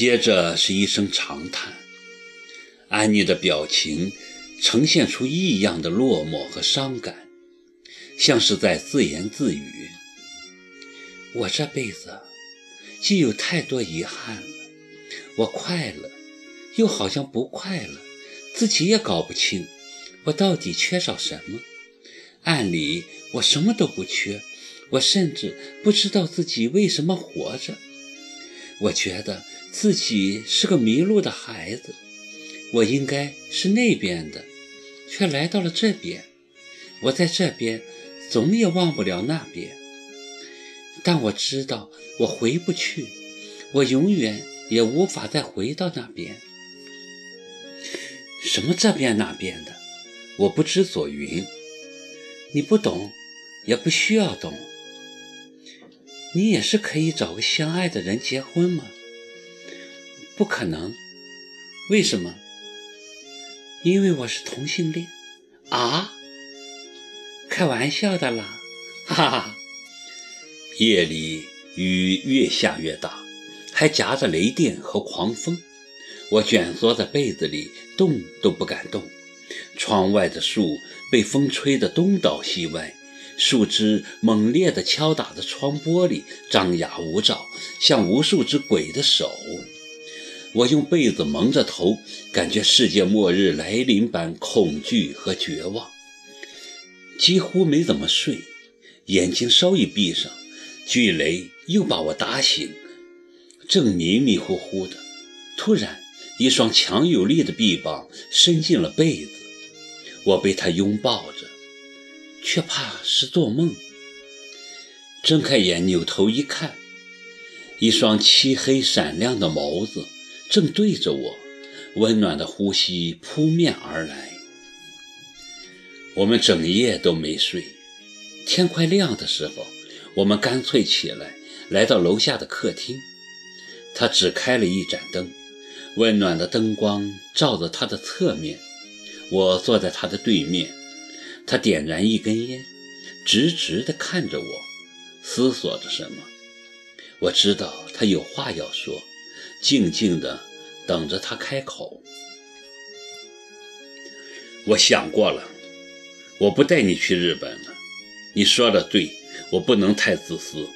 接着是一声长叹。安妮的表情呈现出异样的落寞和伤感，像是在自言自语：“我这辈子既有太多遗憾了，我快乐，又好像不快乐，自己也搞不清我到底缺少什么。按理我什么都不缺，我甚至不知道自己为什么活着。我觉得自己是个迷路的孩子。”我应该是那边的，却来到了这边。我在这边，总也忘不了那边。但我知道我回不去，我永远也无法再回到那边。什么这边那边的，我不知所云。你不懂，也不需要懂。你也是可以找个相爱的人结婚吗？不可能。为什么？因为我是同性恋，啊，开玩笑的啦，哈 哈！夜里雨越下越大，还夹着雷电和狂风。我蜷缩在被子里，动都不敢动。窗外的树被风吹得东倒西歪，树枝猛烈地敲打着窗玻璃，张牙舞爪，像无数只鬼的手。我用被子蒙着头，感觉世界末日来临般恐惧和绝望，几乎没怎么睡。眼睛稍一闭上，巨雷又把我打醒。正迷迷糊糊的，突然一双强有力的臂膀伸进了被子，我被他拥抱着，却怕是做梦。睁开眼，扭头一看，一双漆黑闪亮的眸子。正对着我，温暖的呼吸扑面而来。我们整夜都没睡，天快亮的时候，我们干脆起来，来到楼下的客厅。他只开了一盏灯，温暖的灯光照着他的侧面。我坐在他的对面，他点燃一根烟，直直地看着我，思索着什么。我知道他有话要说。静静地等着他开口。我想过了，我不带你去日本了。你说的对，我不能太自私。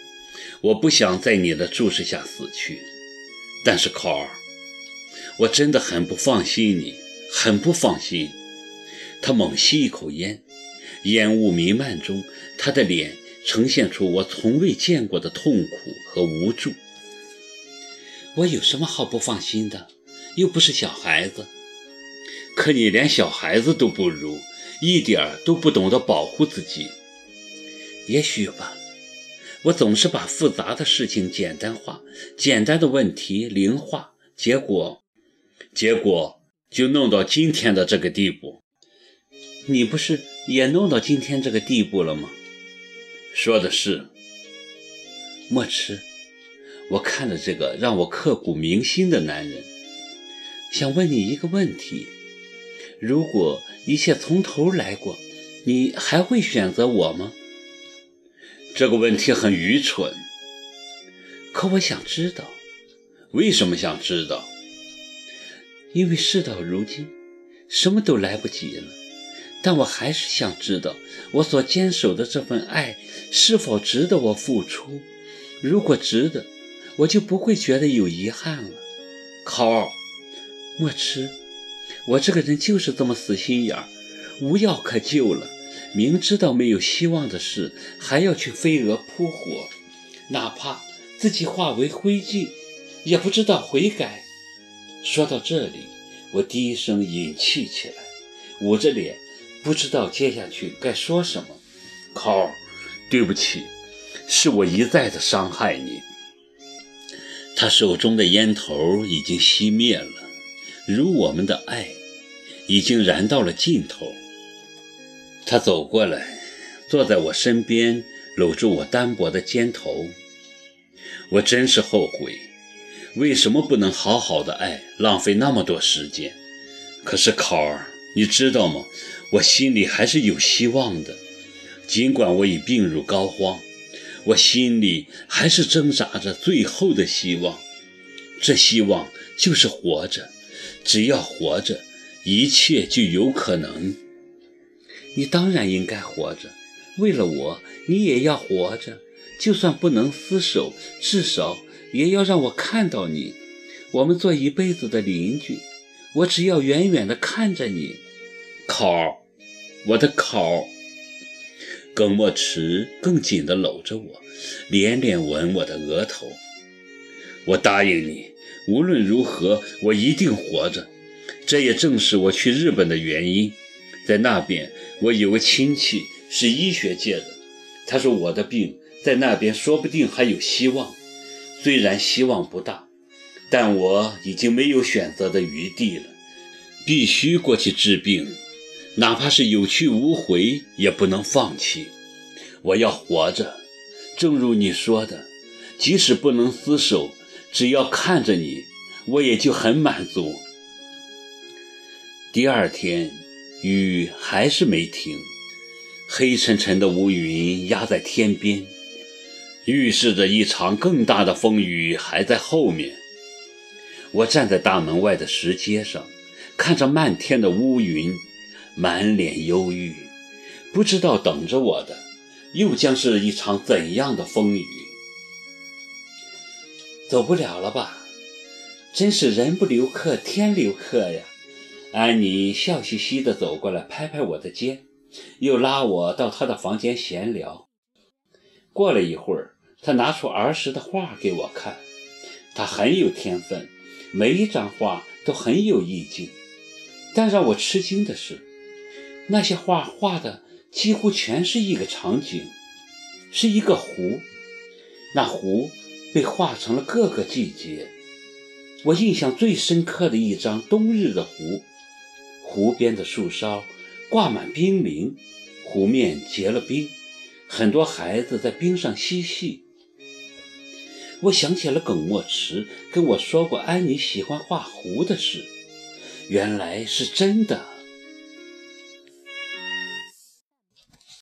我不想在你的注视下死去。但是，考尔，我真的很不放心你，很不放心。他猛吸一口烟，烟雾弥漫中，他的脸呈现出我从未见过的痛苦和无助。我有什么好不放心的？又不是小孩子。可你连小孩子都不如，一点儿都不懂得保护自己。也许吧。我总是把复杂的事情简单化，简单的问题零化，结果，结果就弄到今天的这个地步。你不是也弄到今天这个地步了吗？说的是，莫迟。我看着这个让我刻骨铭心的男人，想问你一个问题：如果一切从头来过，你还会选择我吗？这个问题很愚蠢，可我想知道，为什么想知道？因为事到如今，什么都来不及了。但我还是想知道，我所坚守的这份爱是否值得我付出？如果值得。我就不会觉得有遗憾了，考尔，莫吃，我这个人就是这么死心眼儿，无药可救了，明知道没有希望的事，还要去飞蛾扑火，哪怕自己化为灰烬，也不知道悔改。说到这里，我低声饮气起来，捂着脸，不知道接下去该说什么。考尔，对不起，是我一再的伤害你。他手中的烟头已经熄灭了，如我们的爱已经燃到了尽头。他走过来，坐在我身边，搂住我单薄的肩头。我真是后悔，为什么不能好好的爱，浪费那么多时间？可是考儿，你知道吗？我心里还是有希望的，尽管我已病入膏肓。我心里还是挣扎着最后的希望，这希望就是活着，只要活着，一切就有可能。你当然应该活着，为了我，你也要活着。就算不能厮守，至少也要让我看到你。我们做一辈子的邻居，我只要远远地看着你。考，我的考。耿墨池更紧地搂着我，连连吻我的额头。我答应你，无论如何，我一定活着。这也正是我去日本的原因。在那边，我有个亲戚是医学界的，他说我的病在那边说不定还有希望，虽然希望不大，但我已经没有选择的余地了，必须过去治病，哪怕是有去无回，也不能放弃。我要活着，正如你说的，即使不能厮守，只要看着你，我也就很满足。第二天。雨还是没停，黑沉沉的乌云压在天边，预示着一场更大的风雨还在后面。我站在大门外的石阶上，看着漫天的乌云，满脸忧郁，不知道等着我的又将是一场怎样的风雨。走不了了吧？真是人不留客，天留客呀！安妮笑嘻嘻地走过来，拍拍我的肩，又拉我到她的房间闲聊。过了一会儿，她拿出儿时的画给我看。她很有天分，每一张画都很有意境。但让我吃惊的是，那些画画的几乎全是一个场景，是一个湖。那湖被画成了各个季节。我印象最深刻的一张冬日的湖。湖边的树梢挂满冰凌，湖面结了冰，很多孩子在冰上嬉戏。我想起了耿墨池跟我说过安妮喜欢画湖的事，原来是真的。